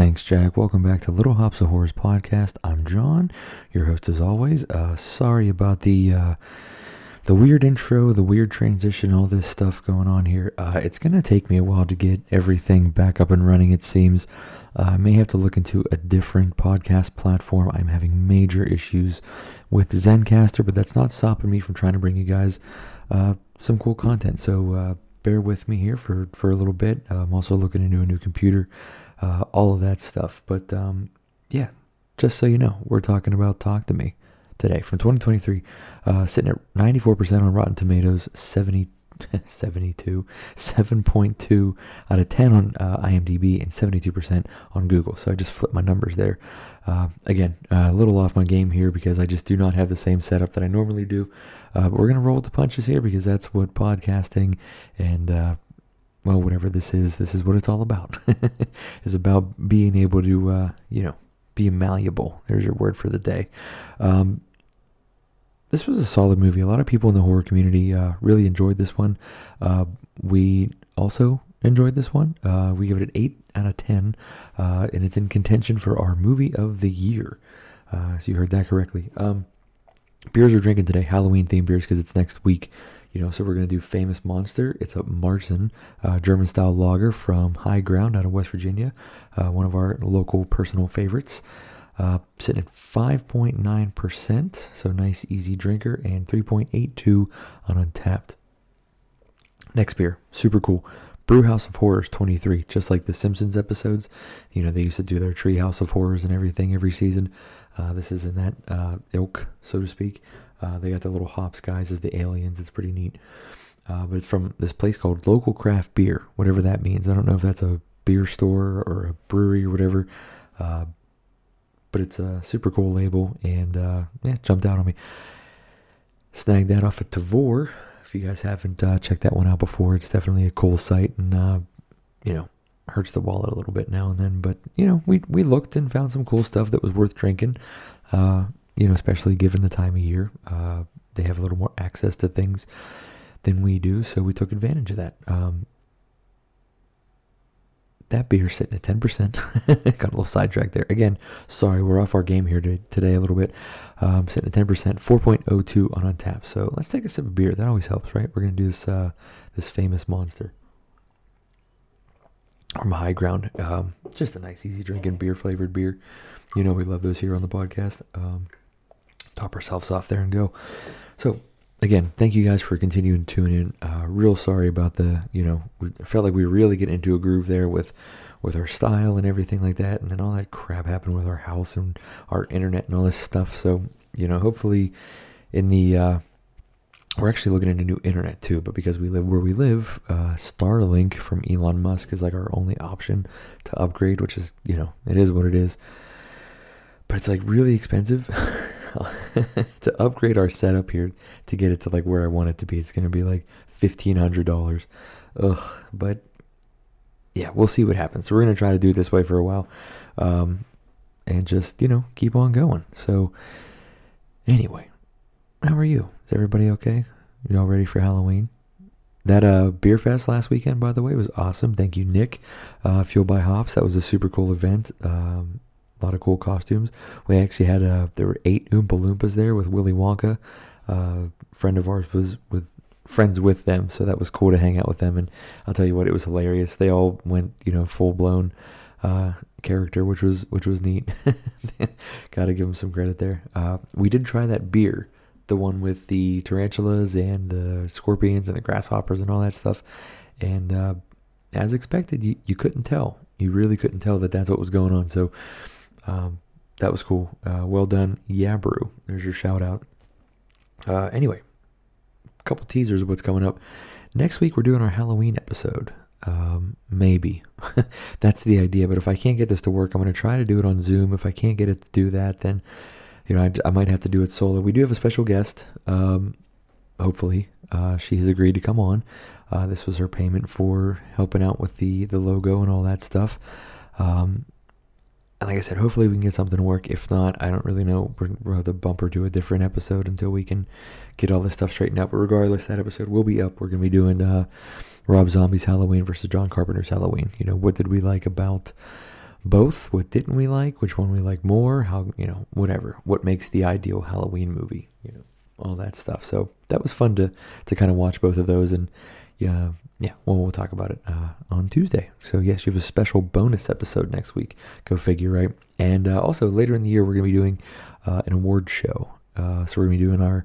Thanks, Jack. Welcome back to Little Hops of Horrors podcast. I'm John, your host as always. Uh, sorry about the uh, the weird intro, the weird transition, all this stuff going on here. Uh, it's gonna take me a while to get everything back up and running. It seems uh, I may have to look into a different podcast platform. I'm having major issues with Zencastr, but that's not stopping me from trying to bring you guys uh, some cool content. So uh, bear with me here for for a little bit. I'm also looking into a new computer uh, all of that stuff. But um, yeah, just so you know, we're talking about Talk to Me today from 2023, uh, sitting at 94% on Rotten Tomatoes, 70, 72, 7.2 out of 10 on uh, IMDb, and 72% on Google. So I just flipped my numbers there. Uh, again, a little off my game here because I just do not have the same setup that I normally do. Uh, but we're going to roll with the punches here because that's what podcasting and uh, well, whatever this is, this is what it's all about. it's about being able to, uh, you know, be malleable. There's your word for the day. Um, this was a solid movie. A lot of people in the horror community uh, really enjoyed this one. Uh, we also enjoyed this one. Uh, we give it an 8 out of 10, uh, and it's in contention for our movie of the year. Uh, so you heard that correctly. Um, beers we're drinking today, Halloween themed beers, because it's next week. You know, so we're gonna do famous monster. It's a Marzen, uh, German style lager from High Ground out of West Virginia, uh, one of our local personal favorites. Uh, sitting at 5.9%, so nice easy drinker, and 3.82 on Untappd. Next beer, super cool. Brewhouse of Horrors 23, just like the Simpsons episodes. You know, they used to do their Treehouse of Horrors and everything every season. Uh, this is in that uh, ilk, so to speak. Uh, they got the little hops guys as the aliens. It's pretty neat. Uh, but it's from this place called Local Craft Beer, whatever that means. I don't know if that's a beer store or a brewery or whatever. Uh, but it's a super cool label and uh, yeah, jumped out on me. Snagged that off of Tavour. If you guys haven't uh, checked that one out before, it's definitely a cool site and uh, you know hurts the wallet a little bit now and then. But you know we we looked and found some cool stuff that was worth drinking you know, especially given the time of year. Uh, they have a little more access to things than we do, so we took advantage of that. Um, that beer sitting at 10%. Got a little sidetracked there. Again, sorry, we're off our game here today a little bit. Um, sitting at 10%, 4.02 on Untappd. So let's take a sip of beer. That always helps, right? We're going to do this, uh, this famous monster. From High Ground. Um, just a nice, easy drinking beer flavored beer. You know, we love those here on the podcast. Um, top ourselves off there and go. So again, thank you guys for continuing to tune in. Uh, real sorry about the, you know, we felt like we really get into a groove there with, with our style and everything like that, and then all that crap happened with our house and our internet and all this stuff. So you know, hopefully, in the uh, we're actually looking into new internet too, but because we live where we live, uh, Starlink from Elon Musk is like our only option to upgrade, which is you know, it is what it is. But it's like really expensive. to upgrade our setup here to get it to like where I want it to be. It's gonna be like fifteen hundred dollars. Ugh, but yeah, we'll see what happens. So we're gonna try to do it this way for a while, um, and just you know keep on going. So anyway, how are you? Is everybody okay? You all ready for Halloween? That uh, beer fest last weekend, by the way, was awesome. Thank you, Nick. Uh, Fueled by Hops. That was a super cool event. Um, a lot of cool costumes. We actually had a, uh, there were eight Oompa Loompas there with Willy Wonka. Uh, friend of ours was with friends with them, so that was cool to hang out with them. And I'll tell you what, it was hilarious. They all went, you know, full blown uh, character, which was which was neat. Got to give them some credit there. Uh, we did try that beer, the one with the tarantulas and the scorpions and the grasshoppers and all that stuff. And uh, as expected, you, you couldn't tell. You really couldn't tell that that's what was going on. So um, that was cool. Uh, well done, yeah, brew. There's your shout out. Uh, anyway, a couple teasers of what's coming up. Next week we're doing our Halloween episode. Um, maybe that's the idea. But if I can't get this to work, I'm going to try to do it on Zoom. If I can't get it to do that, then you know I, I might have to do it solo. We do have a special guest. Um, hopefully, uh, she has agreed to come on. Uh, this was her payment for helping out with the the logo and all that stuff. Um, and like I said, hopefully we can get something to work. If not, I don't really know. We're, we'll have to bump her to a different episode until we can get all this stuff straightened out. But regardless, that episode will be up. We're going to be doing uh, Rob Zombie's Halloween versus John Carpenter's Halloween. You know, what did we like about both. What didn't we like? Which one we like more? How you know whatever. What makes the ideal Halloween movie? You know all that stuff. So that was fun to to kind of watch both of those and yeah yeah well we'll talk about it uh, on Tuesday. So yes, you have a special bonus episode next week. Go figure, right? And uh, also later in the year we're gonna be doing uh, an award show. Uh, so we're gonna be doing our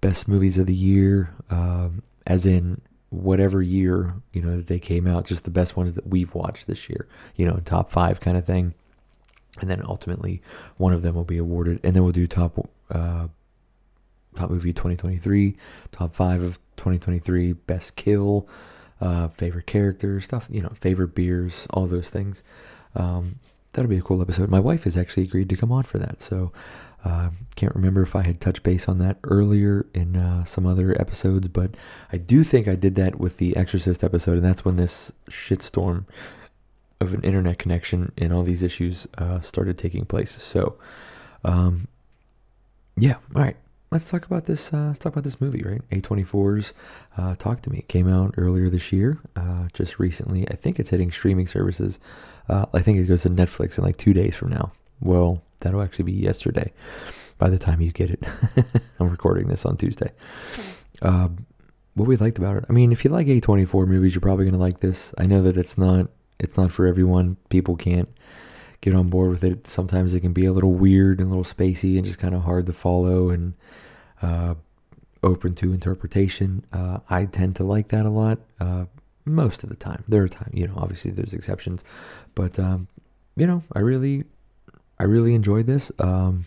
best movies of the year, um, as in whatever year you know that they came out, just the best ones that we've watched this year. You know, top five kind of thing. And then ultimately, one of them will be awarded, and then we'll do top uh, top movie 2023, top five of 2023, best kill, uh, favorite characters, stuff, you know, favorite beers, all those things. Um, that'll be a cool episode. My wife has actually agreed to come on for that, so uh, can't remember if I had touched base on that earlier in uh, some other episodes, but I do think I did that with the Exorcist episode, and that's when this shitstorm of an internet connection and all these issues uh, started taking place. So, um, yeah, all right. Let's talk about this. Uh, let's talk about this movie, right? A24's uh, Talk to Me it came out earlier this year, uh, just recently. I think it's hitting streaming services. Uh, I think it goes to Netflix in like two days from now. Well, that'll actually be yesterday by the time you get it. I'm recording this on Tuesday. Um, what we liked about it. I mean, if you like A24 movies, you're probably gonna like this. I know that it's not it's not for everyone. People can't get on board with it. Sometimes it can be a little weird and a little spacey and just kind of hard to follow and uh, open to interpretation. Uh, I tend to like that a lot. Uh, most of the time, there are times, you know, obviously there's exceptions, but um, you know, I really, I really enjoyed this. Um,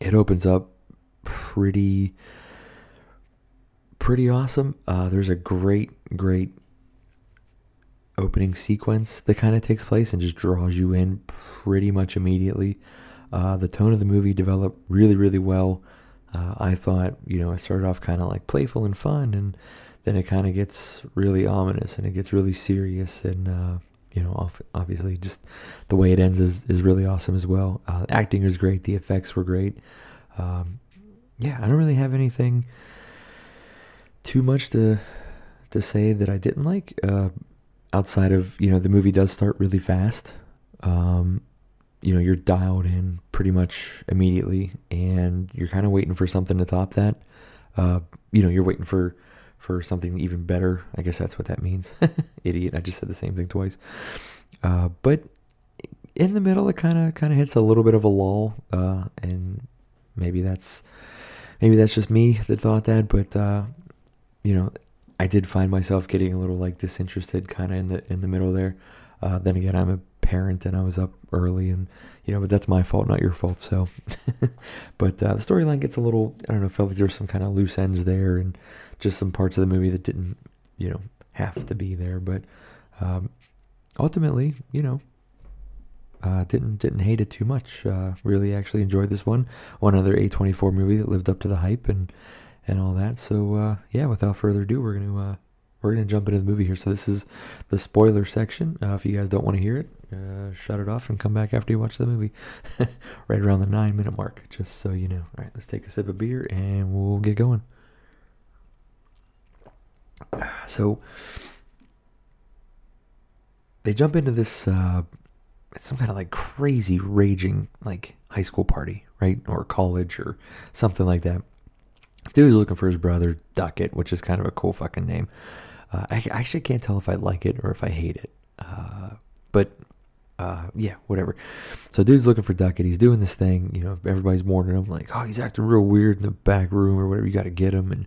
it opens up pretty, pretty awesome. Uh, there's a great, great opening sequence that kind of takes place and just draws you in pretty much immediately. Uh, the tone of the movie developed really, really well. Uh, I thought, you know, it started off kind of like playful and fun, and then it kind of gets really ominous and it gets really serious. And, uh, you know, obviously, just the way it ends is, is really awesome as well. Uh, acting is great, the effects were great. Um, yeah, I don't really have anything too much to to say that I didn't like. Outside of you know the movie does start really fast. Um, you know you're dialed in pretty much immediately and you're kind of waiting for something to top that. Uh, you know you're waiting for for something even better. I guess that's what that means. Idiot i just said the same thing twice. Uh, but in the middle it kind of kind of hits a little bit of a lull uh, and maybe that's maybe that's just me that thought that but uh, you know I did find myself getting a little like disinterested kind of in the in the middle there. Uh, then again, I'm a parent and I was up early and you know, but that's my fault, not your fault. So, but uh, the storyline gets a little, I don't know, felt like there was some kind of loose ends there and just some parts of the movie that didn't, you know, have to be there. But um, ultimately, you know, uh, didn't didn't hate it too much. Uh, really, actually enjoyed this one. One other A24 movie that lived up to the hype and and all that. So uh, yeah, without further ado, we're gonna uh, we're gonna jump into the movie here. So this is the spoiler section. Uh, if you guys don't want to hear it, uh, shut it off and come back after you watch the movie, right around the nine minute mark. Just so you know. All right, let's take a sip of beer and we'll get going. So they jump into this uh, some kind of like crazy raging like high school party, right, or college or something like that Dude's looking for his brother Duckett, which is kind of a cool fucking name. Uh, I, I, actually can't tell if I like it or if I hate it. Uh, but uh, yeah, whatever. So dude's looking for Duckett. He's doing this thing. You know, everybody's warning him like, oh, he's acting real weird in the back room or whatever. You got to get him. And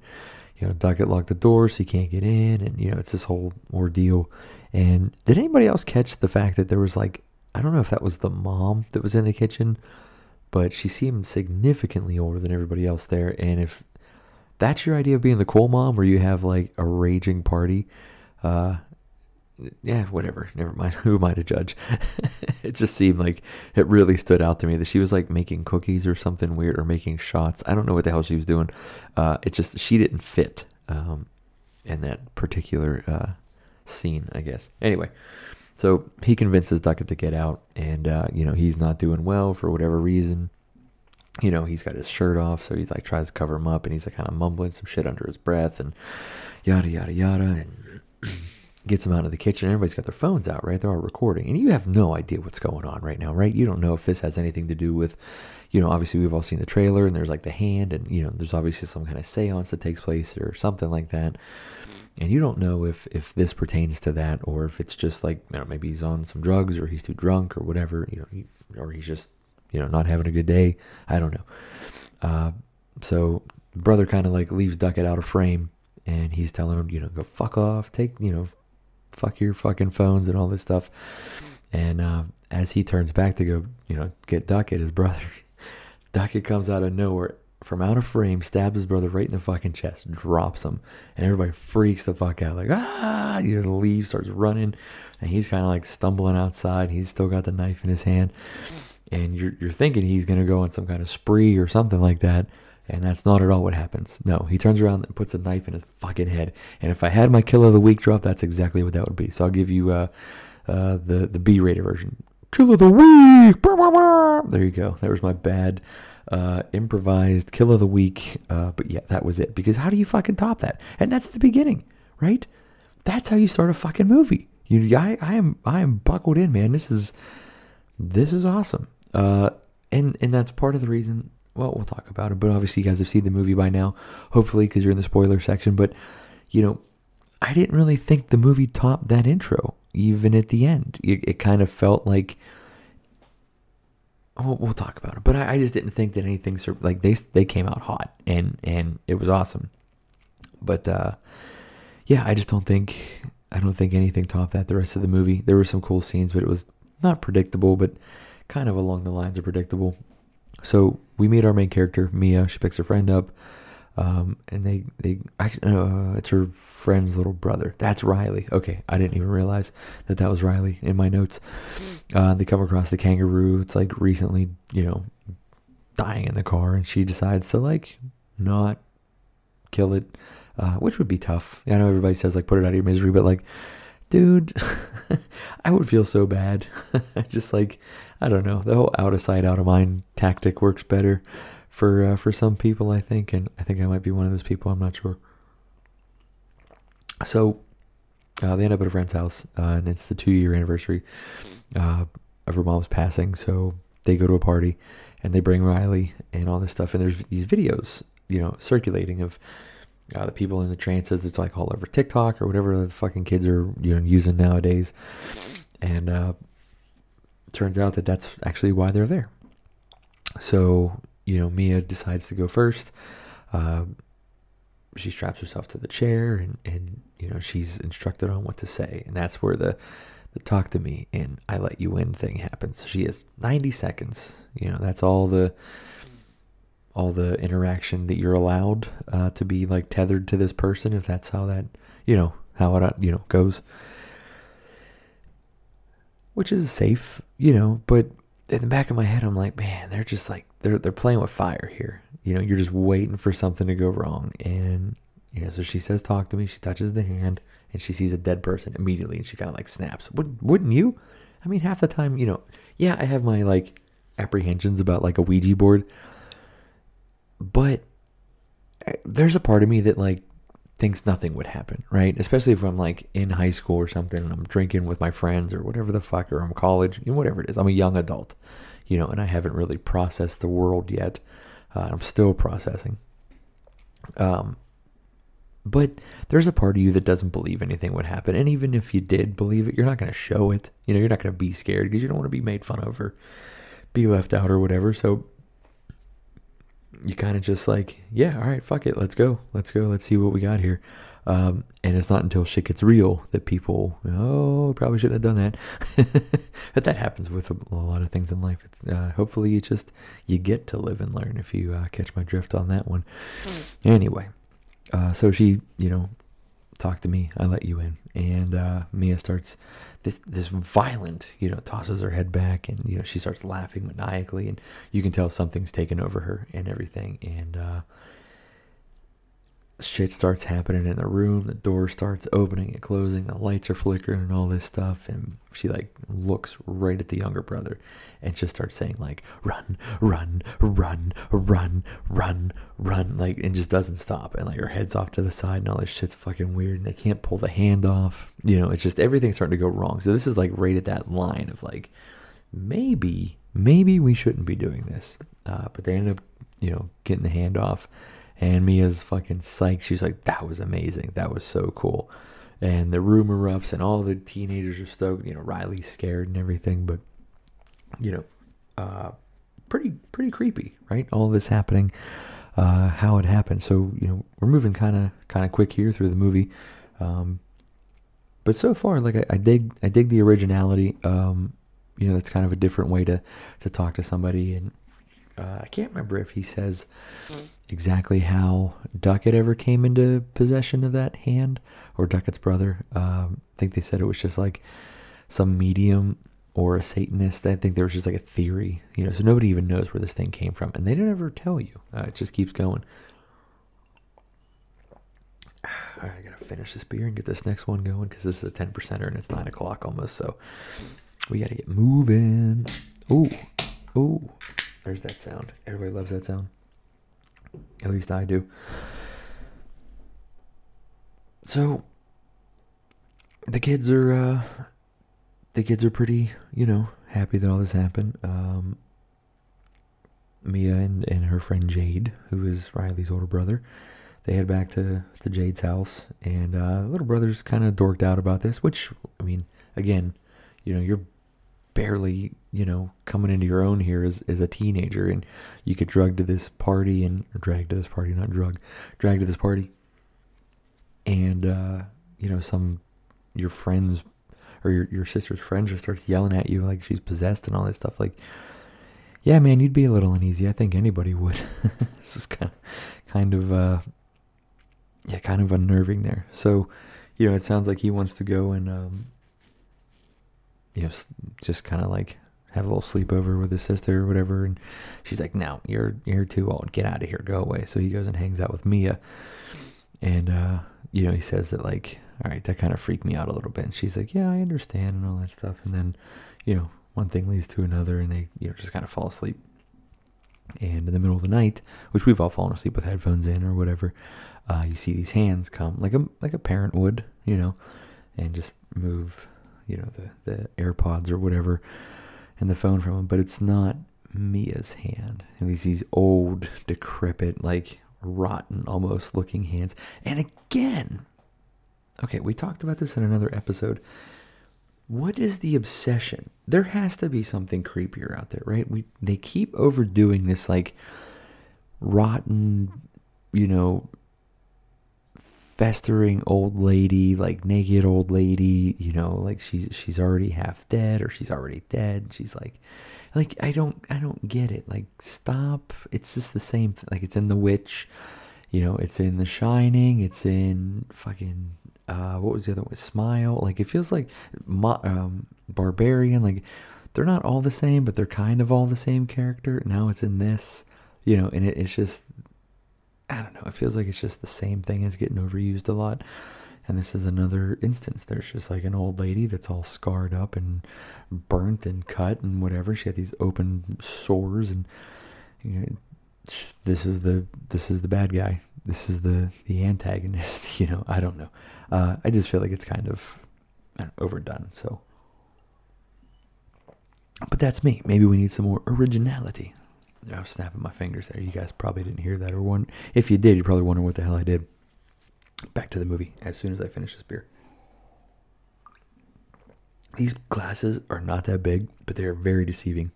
you know, Duckett locked the door so he can't get in. And you know, it's this whole ordeal. And did anybody else catch the fact that there was like, I don't know if that was the mom that was in the kitchen, but she seemed significantly older than everybody else there. And if that's your idea of being the cool mom where you have like a raging party? Uh yeah whatever. Never mind. Who am i to judge? It just seemed like it really stood out to me that she was like making cookies or something weird or making shots. I don't know what the hell she was doing. Uh it just she didn't fit um in that particular uh scene i guess. Anyway so he convinces duckett to get out and uh you know he's not doing well for whatever reason you know, he's got his shirt off, so he's like tries to cover him up, and he's like kind of mumbling some shit under his breath, and yada yada yada, and gets him out of the kitchen. Everybody's got their phones out, right? They're all recording, and you have no idea what's going on right now, right? You don't know if this has anything to do with, you know, obviously we've all seen the trailer, and there's like the hand, and you know, there's obviously some kind of séance that takes place or something like that, and you don't know if if this pertains to that or if it's just like you know maybe he's on some drugs or he's too drunk or whatever, you know, or he's just you know not having a good day. I don't know. Uh, so brother kind of like leaves Duckett out of frame, and he's telling him, you know, go fuck off, take you know fuck your fucking phones and all this stuff. And uh, as he turns back to go, you know, get Duckett, his brother, Duckett comes out of nowhere from out of frame, stabs his brother right in the fucking chest, drops him, and everybody freaks the fuck out, like ah, you know, leaves, starts running, and he's kind of like stumbling outside. He's still got the knife in his hand, and you're you're thinking he's gonna go on some kind of spree or something like that. And that's not at all what happens. No, he turns around and puts a knife in his fucking head. And if I had my kill of the week drop, that's exactly what that would be. So I'll give you uh, uh, the the B-rated version. Kill of the week. There you go. That was my bad uh, improvised kill of the week. Uh, but yeah, that was it. Because how do you fucking top that? And that's the beginning, right? That's how you start a fucking movie. You, I, I am, I am buckled in, man. This is, this is awesome. Uh, and and that's part of the reason well, we'll talk about it. But obviously, you guys have seen the movie by now, hopefully, because you're in the spoiler section. But, you know, I didn't really think the movie topped that intro, even at the end. It, it kind of felt like. We'll, we'll talk about it, but I, I, just didn't think that anything like they they came out hot and and it was awesome. But uh, yeah, I just don't think I don't think anything topped that. The rest of the movie, there were some cool scenes, but it was not predictable, but kind of along the lines of predictable. So we meet our main character, Mia. She picks her friend up, um, and they they uh, it's her friend's little brother. That's Riley. Okay, I didn't even realize that that was Riley in my notes. Uh, they come across the kangaroo. It's like recently, you know, dying in the car, and she decides to like not kill it, uh, which would be tough. I know everybody says like put it out of your misery, but like dude, I would feel so bad. Just like I don't know, the whole out of sight, out of mind tactic works better for uh, for some people, I think, and I think I might be one of those people. I'm not sure. So uh, they end up at a friend's house, uh, and it's the two year anniversary uh, of her mom's passing. So they go to a party, and they bring Riley and all this stuff, and there's these videos, you know, circulating of uh, the people in the trances. It's like all over TikTok or whatever the fucking kids are you know using nowadays, and uh, turns out that that's actually why they're there. So you know, Mia decides to go first. Uh, she straps herself to the chair, and and you know she's instructed on what to say, and that's where the the talk to me and I let you in thing happens. She has 90 seconds. You know, that's all the all the interaction that you're allowed uh, to be like tethered to this person if that's how that you know how it uh, you know goes which is safe you know but in the back of my head i'm like man they're just like they're they're playing with fire here. You know you're just waiting for something to go wrong. And you know so she says talk to me. She touches the hand and she sees a dead person immediately. And she kind of like snaps. Would, wouldn't you? I mean half the time you know yeah i have my like apprehensions about like a ouija board but eh, there's a part of me that like thinks nothing would happen, right? Especially if I'm like in high school or something and I'm drinking with my friends or whatever the fuck, or I'm college, you know, whatever it is. I'm a young adult, you know, and I haven't really processed the world yet. Uh, I'm still processing. Um, but there's a part of you that doesn't believe anything would happen. And even if you did believe it, you're not going to show it. You know, you're not going to be scared because you don't want to be made fun of or be left out or whatever. So you kind of just like, yeah, all right, fuck it, let's go, let's go, let's see what we got here. Um, and it's not until shit gets real that people, oh, probably shouldn't have done that. but that happens with a, a, lot of things in life. It's, uh, hopefully, you just you get to live and learn. If you uh, catch my drift on that one. Mm. Anyway, uh, so she, you know, talk to me. I let you in. And uh, Mia starts this this violent, you know, tosses her head back, and you know she starts laughing maniacally, and you can tell something's taken over her and everything. And uh, shit starts happening in the room. The door starts opening and closing. The lights are flickering and all this stuff. And she like looks right at the younger brother and just starts saying like, "Run, run, run, run, run, run!" Like and just doesn't stop. And like her head's off to the side and all this shit's fucking weird. And they can't pull the hand off. You know, it's just everything's starting to go wrong. So this is like right at that line of like, maybe, maybe we shouldn't be doing this. Uh, but they end up, you know, getting the hand off and Mia's fucking psyched. She's like, that was amazing. That was so cool. And the room erupts, and all the teenagers are stoked. You know, Riley's scared and everything, but you know, uh, pretty pretty creepy, right? All this happening, uh, how it happened. So you know, we're moving kind of kind of quick here through the movie, um, but so far, like I, I dig I dig the originality. Um, you know, that's kind of a different way to to talk to somebody, and uh, I can't remember if he says exactly how Duckett ever came into possession of that hand or Duckett's brother. Um, I think they said it was just like some medium or a Satanist. I think there was just like a theory, you know, so nobody even knows where this thing came from. And they don't ever tell you. Uh, it just keeps going. I gotta finish this beer and get this next one going because this is a 10 percenter and it's 9 o'clock almost. So we gotta get moving. Ooh, ooh. There's that sound. Everybody loves that sound. At least I do. So the kids are uh, the kids are pretty, you know, happy that all this happened. Um, Mia and, and her friend Jade, who is Riley's older brother, they head back to, to Jade's house, and uh, little brother's kind of dorked out about this. Which, I mean, again, you know, you're barely, you know, coming into your own here as, as a teenager and you get drugged to this party and dragged to this party, not drug, dragged to this party. And, uh, you know, some, your friends or your, your sister's friend just starts yelling at you like she's possessed and all this stuff. Like, yeah, man, you'd be a little uneasy. I think anybody would. this was kind of, kind of, uh, yeah, kind of unnerving there. So, you know, it sounds like he wants to go and, um, you know, just kind of like have a little sleepover with his sister or whatever. And she's like, "No, you're you're too old. Get out of here. Go away." So he goes and hangs out with Mia, and uh, you know, he says that like, "All right, that kind of freaked me out a little bit." And she's like, "Yeah, I understand," and all that stuff. And then, you know, one thing leads to another, and they you know just kind of fall asleep. And in the middle of the night, which we've all fallen asleep with headphones in or whatever, uh, you see these hands come like a like a parent would, you know, and just move you know, the, the AirPods or whatever and the phone from him, but it's not Mia's hand. And these these old, decrepit, like rotten almost looking hands. And again, okay, we talked about this in another episode. What is the obsession? There has to be something creepier out there, right? We they keep overdoing this like rotten, you know, festering old lady, like naked old lady, you know, like she's she's already half dead or she's already dead. She's like like I don't I don't get it. Like stop. It's just the same thing. Like it's in The Witch, you know, it's in The Shining, it's in fucking uh what was the other one? Smile. Like it feels like um Barbarian like they're not all the same, but they're kind of all the same character. Now it's in this, you know, and it, it's just I don't know. It feels like it's just the same thing as getting overused a lot. And this is another instance. There's just like an old lady that's all scarred up and burnt and cut and whatever. She had these open sores, and you know, this is the this is the bad guy. This is the the antagonist. You know, I don't know. Uh, I just feel like it's kind of overdone. So, but that's me. Maybe we need some more originality. I was snapping my fingers there. You guys probably didn't hear that, or one. If you did, you're probably wonder what the hell I did. Back to the movie. As soon as I finish this beer, these glasses are not that big, but they are very deceiving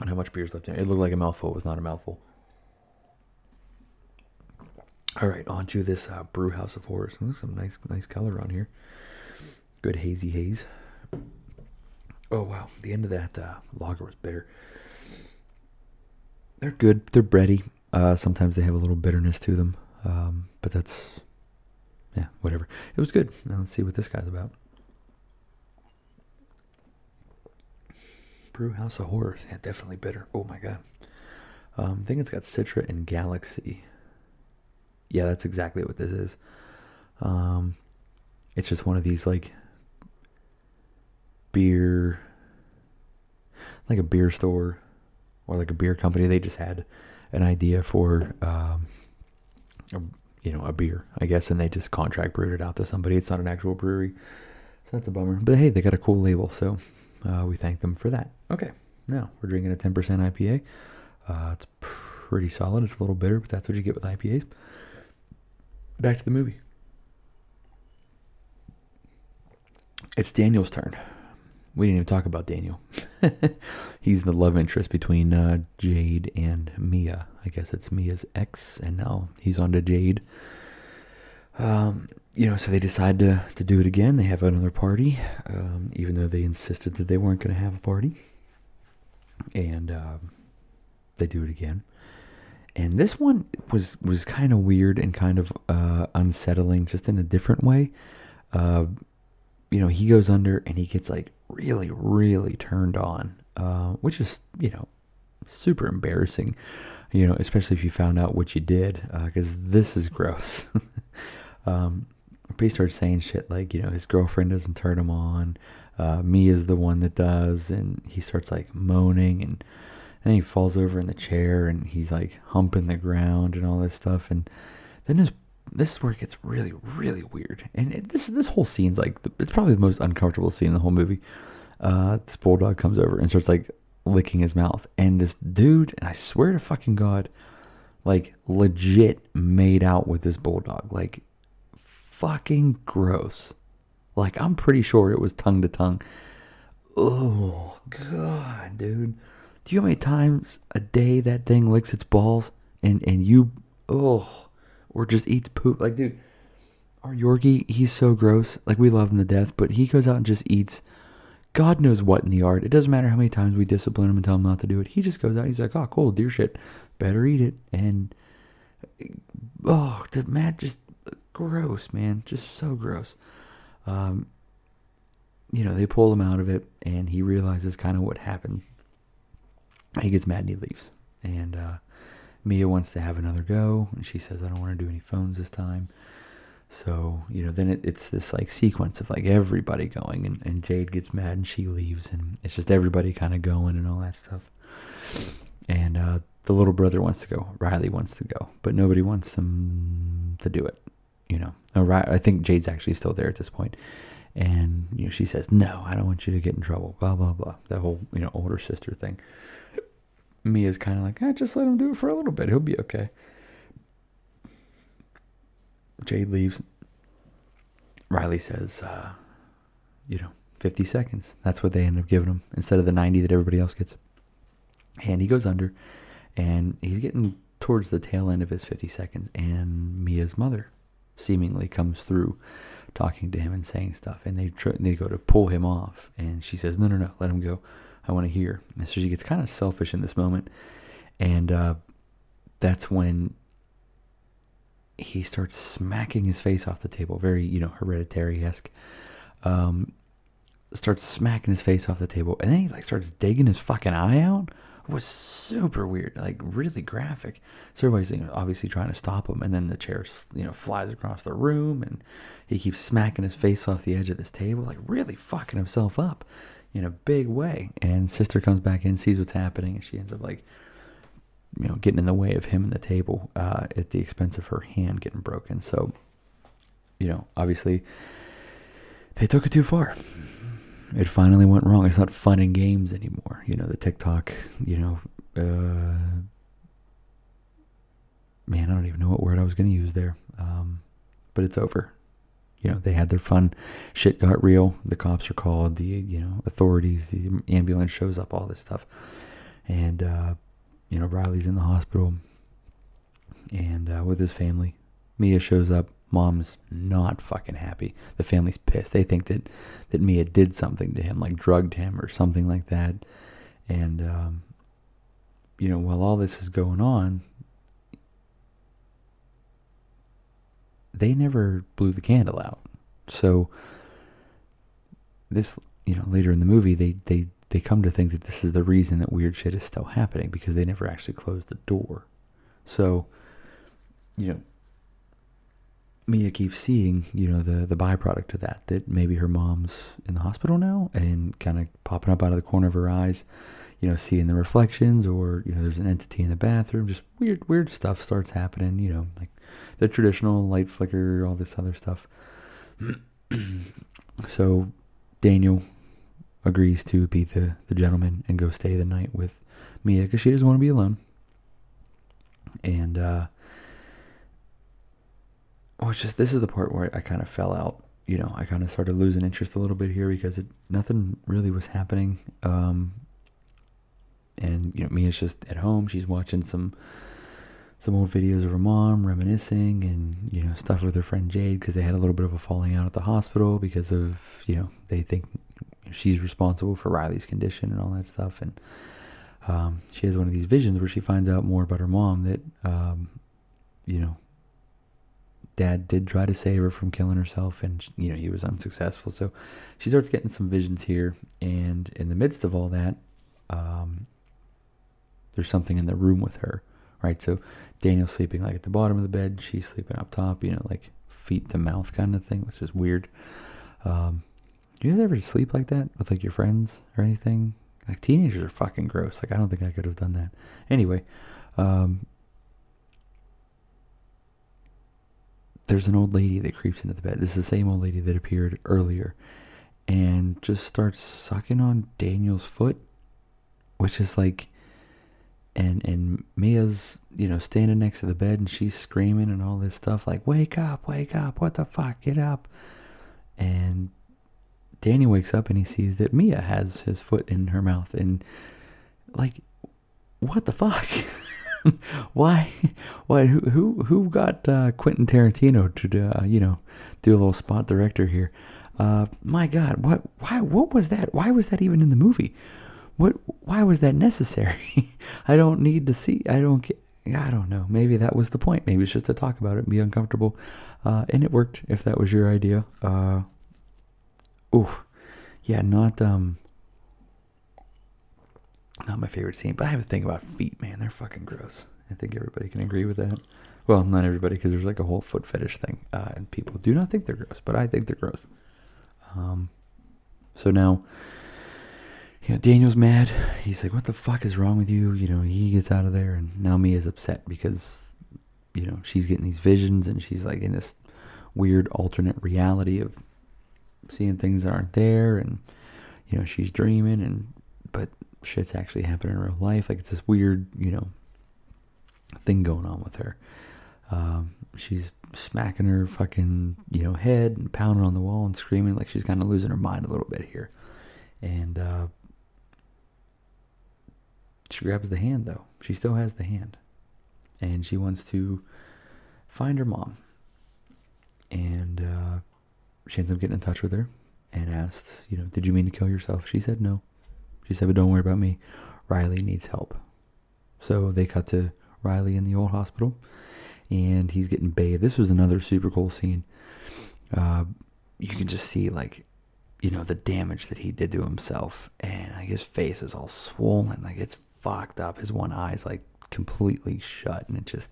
on how much beer is left in it. It looked like a mouthful. It was not a mouthful. All right, on to this uh, Brew House of Horrors. Ooh, some nice, nice color on here. Good hazy haze. Oh wow, the end of that uh, lager was bitter. They're good. They're bready. Uh, sometimes they have a little bitterness to them, um, but that's yeah, whatever. It was good. Now let's see what this guy's about. Brew House of Horrors. Yeah, definitely bitter. Oh my god. Um, I think it's got Citra and Galaxy. yeah, that's exactly what this is. Um, it's just one of these like beer, like a beer store or like a beer company. They just had an idea for, um, a, you know, a beer, I guess, and they just contract brewed it out to somebody. It's not an actual brewery, so that's a bummer. But hey, they got a cool label, so uh, we thank them for that. Okay, now we're drinking a 10% IPA. Uh, it's pretty solid. It's a little bitter, but that's what you get with IPAs. Back to the movie. It's Daniel's turn. We didn't even talk about Daniel. He's the love interest between uh, Jade and Mia. I guess it's Mia's ex, and now he's on to Jade. Um, you know, so they decide to, to do it again. They have another party, um, even though they insisted that they weren't going to have a party. And um, they do it again. And this one was was kind of weird and kind of uh, unsettling, just in a different way. Uh, you know, he goes under and he gets like really, really turned on, uh, which is you know super embarrassing. You know, especially if you found out what you did, because uh, this is gross. um, he starts saying shit like, you know, his girlfriend doesn't turn him on. Uh, Mia is the one that does, and he starts like moaning and then he falls over in the chair and he's like humping the ground and all this stuff. And then this this is where it gets really really weird. And it, this this whole scene's like it's probably the most uncomfortable scene in the whole movie. Uh, this bulldog comes over and starts like licking his mouth, and this dude, and I swear to fucking god, like legit made out with this bulldog, like fucking gross. Like I'm pretty sure it was tongue to tongue. Oh god, dude. Do you know how many times a day that thing licks its balls and and you oh or just eats poop? Like, dude, our Yorkie, he's so gross. Like we love him to death, but he goes out and just eats God knows what in the yard. It doesn't matter how many times we discipline him and tell him not to do it. He just goes out. He's like, oh, cool, deer shit. Better eat it. And oh, the Matt just gross, man, just so gross. Um, you know, they pull him out of it, and he realizes kind of what happened he gets mad and he leaves. And uh, Mia wants to have another go, and she says, "I don't want to do any phones this time." So you know, then it, it's this like sequence of like everybody going, and, and Jade gets mad and she leaves, and it's just everybody kind of going and all that stuff. And uh, the little brother wants to go, Riley wants to go, but nobody wants him to do it. You know, I think Jade's actually still there at this point, and you know she says, "No, I don't want you to get in trouble." Blah blah blah. That whole you know older sister thing. Mia's kind of like, eh, just let him do it for a little bit. He'll be okay. Jade leaves. Riley says, uh, you know, 50 seconds. That's what they end up giving him instead of the 90 that everybody else gets. And he goes under, and he's getting towards the tail end of his 50 seconds, and Mia's mother seemingly comes through talking to him and saying stuff, and they try, they go to pull him off, and she says, no, no, no, let him go. I want to hear. And so she gets kind of selfish in this moment. And uh, that's when he starts smacking his face off the table, very, you know, hereditary esque. Um, starts smacking his face off the table. And then he like starts digging his fucking eye out. It was super weird, like really graphic. So everybody's you know, obviously trying to stop him, and then the chair, you know, flies across the room, and he keeps smacking his face off the edge of this table, like really fucking himself up in a big way. And sister comes back in, sees what's happening, and she ends up like, you know, getting in the way of him and the table uh, at the expense of her hand getting broken. So, you know, obviously, they took it too far. It finally went wrong. It's not fun and games anymore. You know, the TikTok, you know, uh, man, I don't even know what word I was going to use there. Um, but it's over you know, they had their fun. Shit got real. The cops are called. The you know authorities. The ambulance shows up. All this stuff, and uh, you know Riley's in the hospital, and uh, with his family. Mia shows up. Mom's not fucking happy. The family's pissed. They think that that Mia did something to him, like drugged him or something like that. And um, you know, while all this is going on, they never blew the candle out. So this, you know, later in the movie, they they they come to think that this is the reason that weird shit is still happening because they never actually closed the door. So, you know, Mia keeps seeing, you know, the the byproduct of that, that maybe her mom's in the hospital now and kind of popping up out of the corner of her eyes, you know, seeing the reflections or, you know, there's an entity in the bathroom, just weird weird stuff starts happening, you know, like the traditional light flicker, all this other stuff. so Daniel agrees to be the, the gentleman and go stay the night with Mia because she doesn't want to be alone. And uh, well, it's just this is the part where I kind of fell out. You know, I kind of started losing interest a little bit here because it, nothing really was happening. Um, and you know, Mia's just at home. She's watching some some old videos of her mom reminiscing and you know stuff with her friend Jade because they had a little bit of a falling out at the hospital because of you know they think she's responsible for Riley's condition and all that stuff. And um, she has one of these visions where she finds out more about her mom that um, you know dad did try to save her from killing herself and you know he was unsuccessful. So she starts getting some visions here. And in the midst of all that um, there's something in the room with her right? So daniel's sleeping like at the bottom of the bed. She's sleeping up top you know like feet to mouth kind of thing which is weird. Um, do you guys ever sleep like that with like your friends or anything? Like teenagers are fucking gross. Like i don't think i could have done that. Anyway um, there's an old lady that creeps into the bed. This is the same old lady that appeared earlier and just starts sucking on Daniel's foot, which is like and and Mia's, you know, standing next to the bed and she's screaming and all this stuff like wake up, wake up, what the fuck, get up. And Danny wakes up and he sees that Mia has his foot in her mouth and like what the fuck? why, why, who, who, who got uh, Quentin Tarantino to, do, uh, you know, do a little spot director here? Uh, my God, what, why, what was that? Why was that even in the movie? What, why was that necessary? I don't need to see. I don't. I don't know. Maybe that was the point. Maybe it's just to talk about it and be uncomfortable. Uh, and it worked if that was your idea. Uh, yeah, not um, not my favorite scene, but I have a thing about feet, man. They're fucking gross. I think everybody can agree with that. Well, not everybody, because there's like a whole foot fetish thing, uh, and people do not think they're gross, but I think they're gross. Um, so now, you know, Daniel's mad. He's like, "What the fuck is wrong with you?" You know, he gets out of there, and now Mia's upset because, you know, she's getting these visions, and she's like in this weird alternate reality of seeing things that aren't there, and you know, she's dreaming, and but shit's actually happening in real life. Like it's this weird, you know, thing going on with her. Um, she's smacking her fucking, you know, head and pounding on the wall and screaming like she's kind of losing her mind a little bit here. And uh, she grabs the hand though. She still has the hand, and she wants to find her mom. And uh, she ends up getting in touch with her and asked, you know, did you mean to kill yourself? She said no. She said, but don't worry about me. Riley needs help. So they cut to Riley in the old hospital, and he's getting bathed. This was another super cool scene. Uh, you can just see, like, you know, the damage that he did to himself, and like his face is all swollen, like it's fucked up. His one eye's like completely shut, and it just,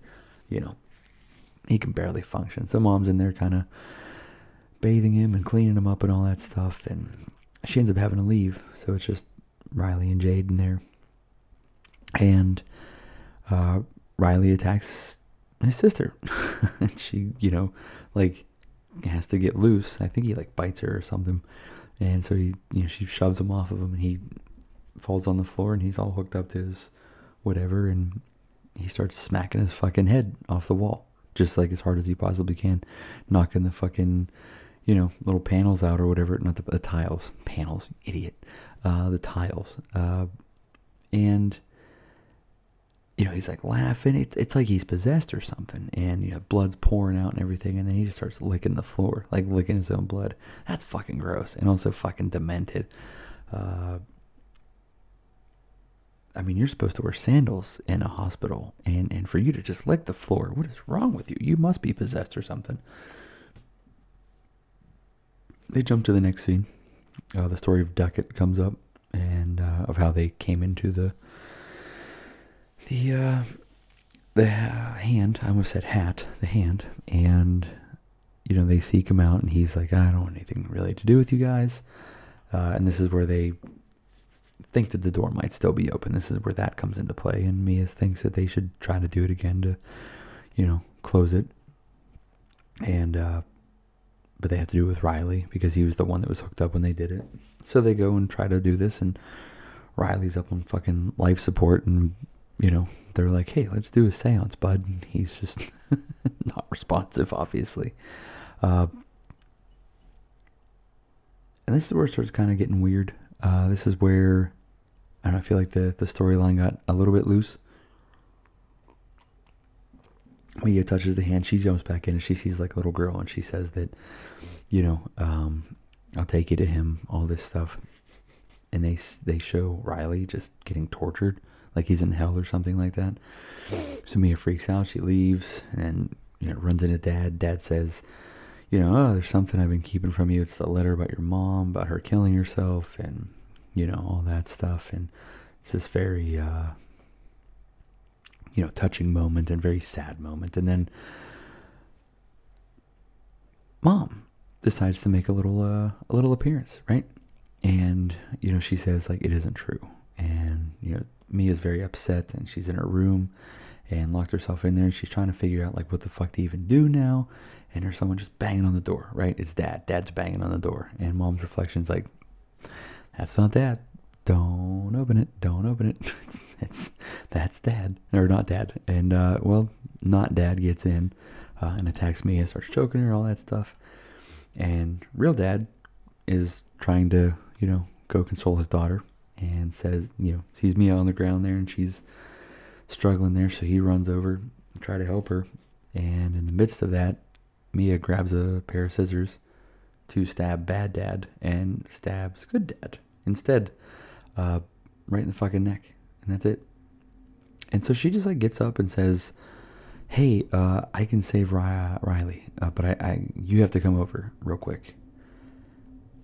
you know, he can barely function. So mom's in there, kind of bathing him and cleaning him up and all that stuff, and she ends up having to leave. So it's just Riley and Jade in there. And uh, Riley attacks his sister. and she, you know, like has to get loose. I think he like bites her or something. And so he, you know, she shoves him off of him and he falls on the floor and he's all hooked up to his whatever and he starts smacking his fucking head off the wall just like as hard as he possibly can, knocking the fucking, you know, little panels out or whatever, not the, the tiles, panels, idiot, uh, the tiles, uh, and you know he's like laughing. It's it's like he's possessed or something, and you know blood's pouring out and everything, and then he just starts licking the floor, like licking his own blood. That's fucking gross and also fucking demented. Uh, I mean, you're supposed to wear sandals in a hospital, and and for you to just lick the floor, what is wrong with you? You must be possessed or something. They jump to the next scene uh, the story of Duckett comes up and uh, of how they came into the the uh, the hand. I almost said hat. The hand, and you know, they seek him out, and he's like, I don't want anything really to do with you guys. Uh, and this is where they think that the door might still be open. This is where that comes into play. And Mia thinks that they should try to do it again to, you know, close it. And, uh, but they have to do it with Riley because he was the one that was hooked up when they did it. So they go and try to do this, and Riley's up on fucking life support, and, you know, they're like, hey, let's do a seance, bud. And he's just not responsive, obviously. Uh, and this is where it starts kind of getting weird. Uh, this is where I don't I feel like the, the storyline got a little bit loose. Mia touches the hand, she jumps back in and she sees like a little girl and she says that, you know, um, I'll take you to him, all this stuff. And they they show Riley just getting tortured, like he's in hell or something like that. So Mia freaks out, she leaves and you know runs into Dad. Dad says, you know, oh, there's something I've been keeping from you. It's the letter about your mom, about her killing herself, and you know all that stuff. And it's this very, uh, you know, touching moment and very sad moment. And then mom decides to make a little, uh, a little appearance, right? And you know, she says like it isn't true, and you know, Mia's very upset, and she's in her room and locked herself in there. She's trying to figure out like what the fuck to even do now and there's someone just banging on the door, right? It's dad. Dad's banging on the door. And mom's reflection's like, that's not dad. Don't open it. Don't open it. it's, that's dad. Or not dad. And, uh, well, not dad gets in uh, and attacks Mia, starts choking her, all that stuff. And real dad is trying to, you know, go console his daughter and says, you know, sees Mia on the ground there and she's struggling there. So he runs over to try to help her. And in the midst of that, Mia grabs a pair of scissors to stab bad dad and stabs good dad instead, uh, right in the fucking neck. And that's it. And so she just like gets up and says, "Hey, uh, I can save Riley, uh, but I, I, you have to come over real quick."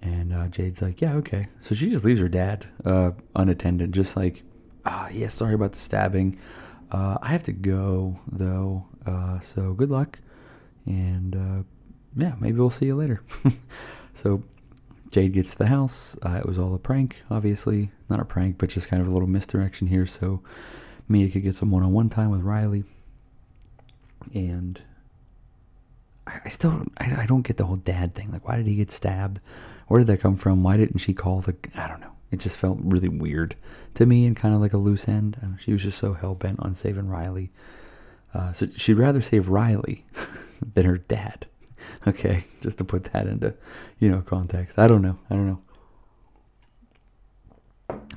And uh, Jade's like, "Yeah, okay." So she just leaves her dad uh, unattended, just like, "Ah, yeah, sorry about the stabbing. Uh, I have to go though, so good luck." And yeah, maybe we'll see you later. so Jade gets to the house. Uh, it was all a prank, obviously. Not a prank, but just kind of a little misdirection here. So Mia could get some one on one time with Riley. And I, I still I, I don't get the whole dad thing. Like, why did he get stabbed? Where did that come from? Why didn't she call the. I don't know. It just felt really weird to me and kind of like a loose end. She was just so hell bent on saving Riley. Uh, so she'd rather save Riley than her dad. Okay, just to put that into, you know, context. I don't know. I don't know.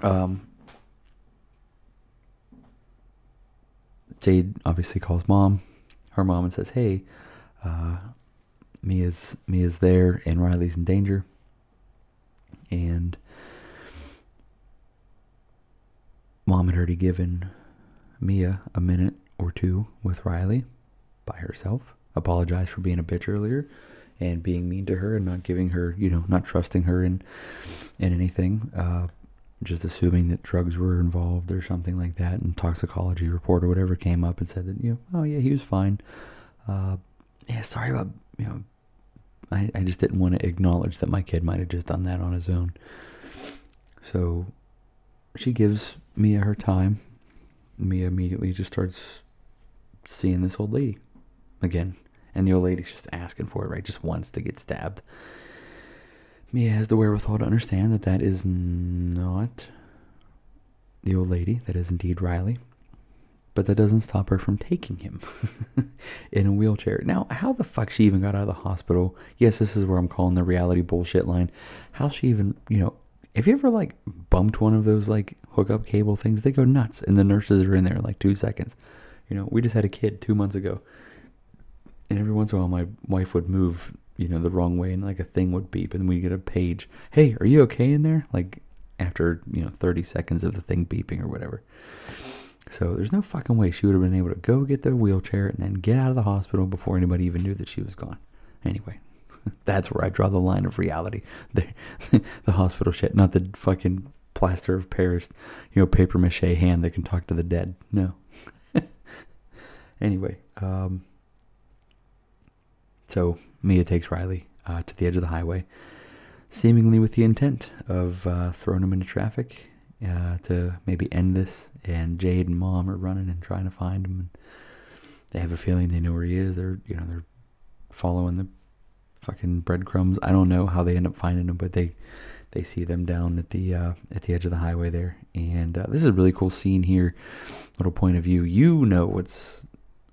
Um, Jade obviously calls mom, her mom, and says, "Hey, uh, Mia's Mia's there, and Riley's in danger." And mom had already given Mia a minute or two with Riley by herself apologize for being a bitch earlier and being mean to her and not giving her, you know, not trusting her in in anything. Uh, just assuming that drugs were involved or something like that, and toxicology report or whatever came up and said that you know, oh yeah, he was fine. Uh, yeah, sorry about you know, I I just didn't want to acknowledge that my kid might have just done that on his own. So she gives Mia her time. Mia immediately just starts seeing this old lady again and the old lady's just asking for it, right? Just wants to get stabbed. Mia has the wherewithal to understand that that is not the old lady, that is indeed Riley. But that doesn't stop her from taking him in a wheelchair. Now, how the fuck she even got out of the hospital? Yes, this is where I'm calling the reality bullshit line. How she even, you know, have you ever like bumped one of those like hookup cable things? They go nuts, and the nurses are in there in like two seconds. You know, we just had a kid two months ago and every once in a while my wife would move you know the wrong way and like a thing would beep and we'd get a page hey are you okay in there? Like after you know 30 seconds of the thing beeping or whatever. So there's no fucking way she would have been able to go get the wheelchair and then get out of the hospital before anybody even knew that she was gone. Anyway that's where i draw the line of reality. The, the hospital shit not the fucking plaster of paris you know paper mache hand that can talk to the dead. No. Anyway um So Mia takes Riley uh, to the edge of the highway, seemingly with the intent of uh, throwing him into traffic uh, to maybe end this. And Jade and Mom are running and trying to find him. And they have a feeling they know where he is. They're you know they're following the fucking breadcrumbs. I don't know how they end up finding him, but they they see them down at the uh, at the edge of the highway there. And uh, this is a really cool scene here. Little point of view. You know what's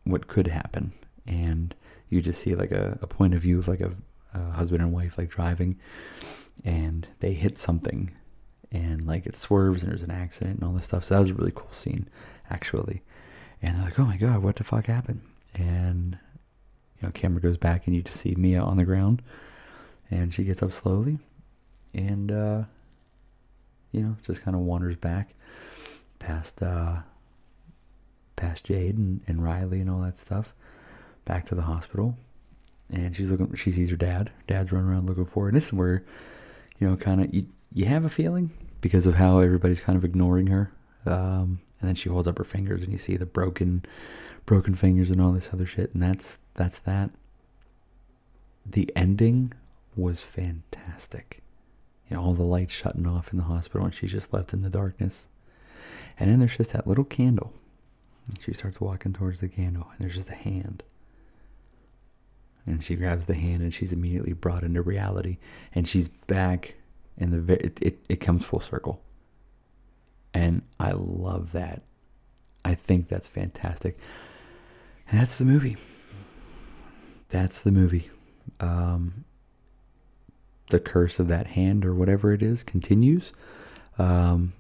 what could happen, and you just see like a, a point of view of like a, a husband and wife like driving, and they hit something, and like it swerves and there's an accident and all this stuff. So that was a really cool scene, actually. And they're like, oh my god, what the fuck happened? And you know, camera goes back and you just see Mia on the ground, and she gets up slowly, and uh, you know, just kind of wanders back past uh, past Jade and, and Riley and all that stuff, back to the hospital. And she's looking. She sees her dad. Dad's running around looking for her. And this is where, you know, kind of you you have a feeling because of how everybody's kind of ignoring her. Um, and then she holds up her fingers, and you see the broken, broken fingers and all this other shit. And that's that's that. The ending was fantastic. You know, all the lights shutting off in the hospital, and she's just left in the darkness. And then there's just that little candle and she starts walking towards the candle, and there's just a hand. And she grabs the hand, and she's immediately brought into reality, and she's back in the. It, it, it comes full circle. And I love that. I think that's fantastic. And that's the movie. That's the movie. Um, the curse of that hand or whatever it is continues. Um,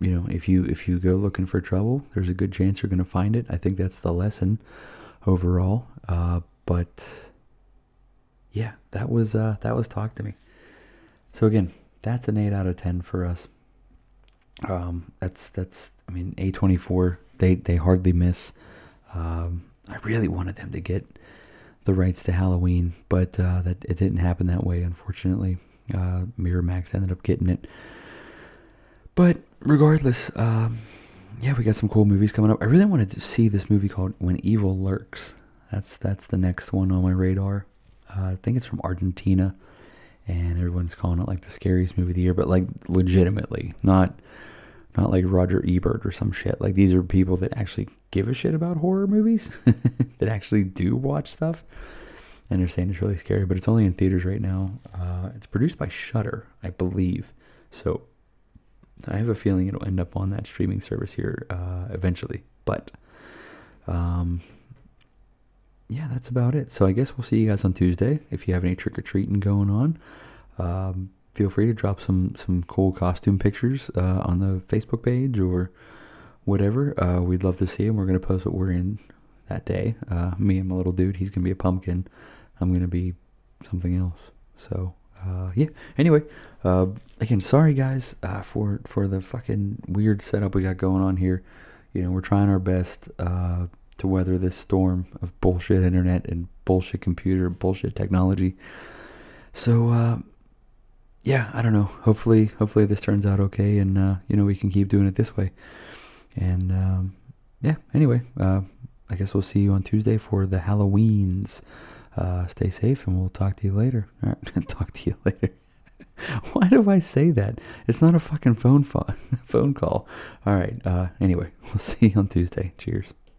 you know, if you if you go looking for trouble, there's a good chance you're going to find it. I think that's the lesson overall. Uh, but yeah, that was uh, that was talk to me. So again, that's an eight out of ten for us. Um, that's that's I mean A24 they they hardly miss. Um, I really wanted them to get the rights to Halloween, but uh, that it didn't happen that way. Unfortunately, uh, Miramax ended up getting it. But regardless, um, yeah, we got some cool movies coming up. I really wanted to see this movie called When Evil Lurks. That's that's the next one on my radar. Uh, I think it's from Argentina, and everyone's calling it like the scariest movie of the year, but like legitimately, not not like Roger Ebert or some shit. Like these are people that actually give a shit about horror movies, that actually do watch stuff, and they're saying it's really scary. But it's only in theaters right now. Uh, it's produced by Shudder, I believe. So I have a feeling it'll end up on that streaming service here uh, eventually. But um, yeah, that's about it. So I guess we'll see you guys on Tuesday. If you have any trick or treating going on, um, feel free to drop some some cool costume pictures uh, on the Facebook page or whatever. Uh, we'd love to see them. We're gonna post what we're in that day. Uh, me and my little dude. He's gonna be a pumpkin. I'm gonna be something else. So uh, yeah. Anyway, uh, again, sorry guys uh, for for the fucking weird setup we got going on here. You know, we're trying our best to weather this storm of bullshit internet and bullshit computer, bullshit technology. So uh, yeah, I don't know. Hopefully, hopefully this turns out okay, and uh, you know we can keep doing it this way. And um, yeah. Anyway, I guess we'll see you on Tuesday for the Halloweens. Uh, stay safe, and we'll talk to you later. All right, talk to you later. Why do I say that? It's not a fucking phone phone phone call. All right. Uh, anyway, we'll see you on Tuesday. Cheers.